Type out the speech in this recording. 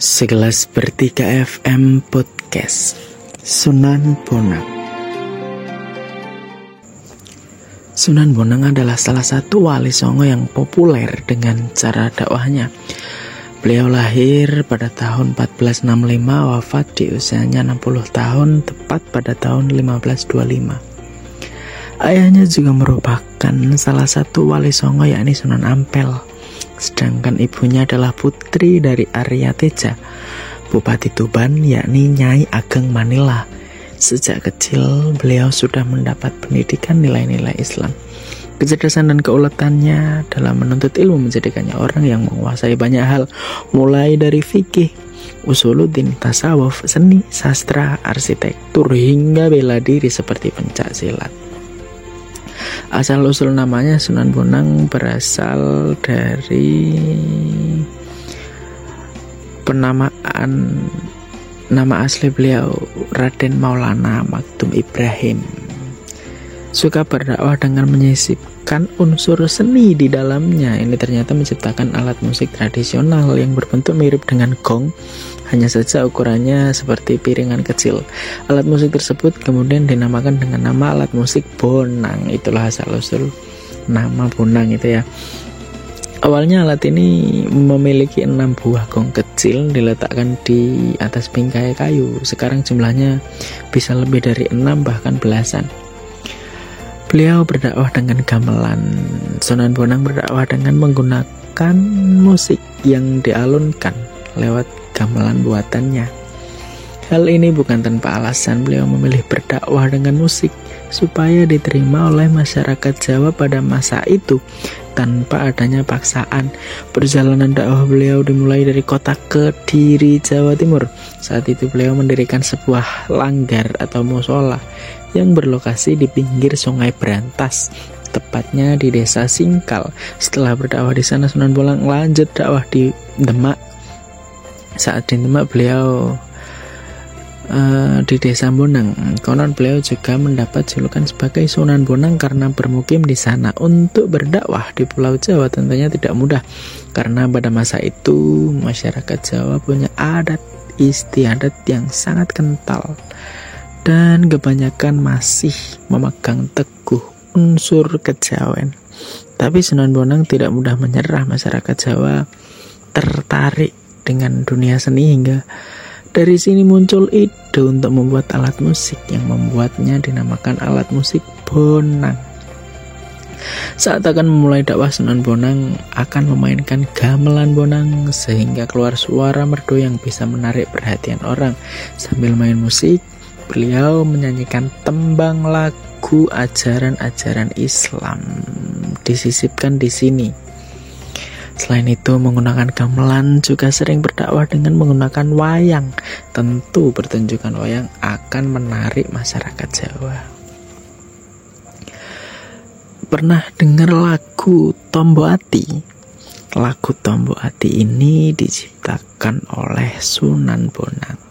Segelas Bertiga FM Podcast Sunan Bonang Sunan Bonang adalah salah satu wali songo yang populer dengan cara dakwahnya. Beliau lahir pada tahun 1465, wafat di usianya 60 tahun, tepat pada tahun 1525. Ayahnya juga merupakan salah satu wali songo yakni Sunan Ampel sedangkan ibunya adalah putri dari Arya Teja, Bupati Tuban yakni Nyai Ageng Manila. Sejak kecil beliau sudah mendapat pendidikan nilai-nilai Islam. Kecerdasan dan keuletannya dalam menuntut ilmu menjadikannya orang yang menguasai banyak hal, mulai dari fikih, usuluddin, tasawuf, seni, sastra, arsitektur, hingga bela diri seperti pencak silat. Asal usul namanya Sunan Bonang berasal dari penamaan nama asli beliau Raden Maulana Maktum Ibrahim. Suka berdakwah dengan menyisipkan unsur seni di dalamnya. Ini ternyata menciptakan alat musik tradisional yang berbentuk mirip dengan gong hanya saja ukurannya seperti piringan kecil. Alat musik tersebut kemudian dinamakan dengan nama alat musik bonang. Itulah asal usul nama bonang itu ya. Awalnya alat ini memiliki enam buah gong kecil diletakkan di atas bingkai kayu. Sekarang jumlahnya bisa lebih dari enam bahkan belasan. Beliau berdakwah dengan gamelan. Sunan Bonang berdakwah dengan menggunakan musik yang dialunkan lewat gamelan buatannya. Hal ini bukan tanpa alasan beliau memilih berdakwah dengan musik supaya diterima oleh masyarakat Jawa pada masa itu tanpa adanya paksaan. Perjalanan dakwah beliau dimulai dari kota Kediri, Jawa Timur. Saat itu beliau mendirikan sebuah langgar atau musola yang berlokasi di pinggir Sungai Berantas tepatnya di desa Singkal. Setelah berdakwah di sana Sunan Bolang lanjut dakwah di Demak saat di Demak beliau uh, di desa Bonang. Konon beliau juga mendapat julukan sebagai Sunan Bonang karena bermukim di sana. Untuk berdakwah di Pulau Jawa tentunya tidak mudah karena pada masa itu masyarakat Jawa punya adat istiadat yang sangat kental dan kebanyakan masih memegang teguh unsur kejawen. Tapi Sunan Bonang tidak mudah menyerah masyarakat Jawa tertarik dengan dunia seni hingga dari sini muncul ide untuk membuat alat musik yang membuatnya dinamakan alat musik bonang. Saat akan memulai dakwah Sunan Bonang akan memainkan gamelan bonang sehingga keluar suara merdu yang bisa menarik perhatian orang. Sambil main musik, beliau menyanyikan tembang lagu ajaran-ajaran Islam disisipkan di sini. Selain itu, menggunakan gamelan juga sering berdakwah dengan menggunakan wayang. Tentu pertunjukan wayang akan menarik masyarakat Jawa. Pernah dengar lagu Tombo Ati? Lagu Tombo Ati ini diciptakan oleh Sunan Bonang.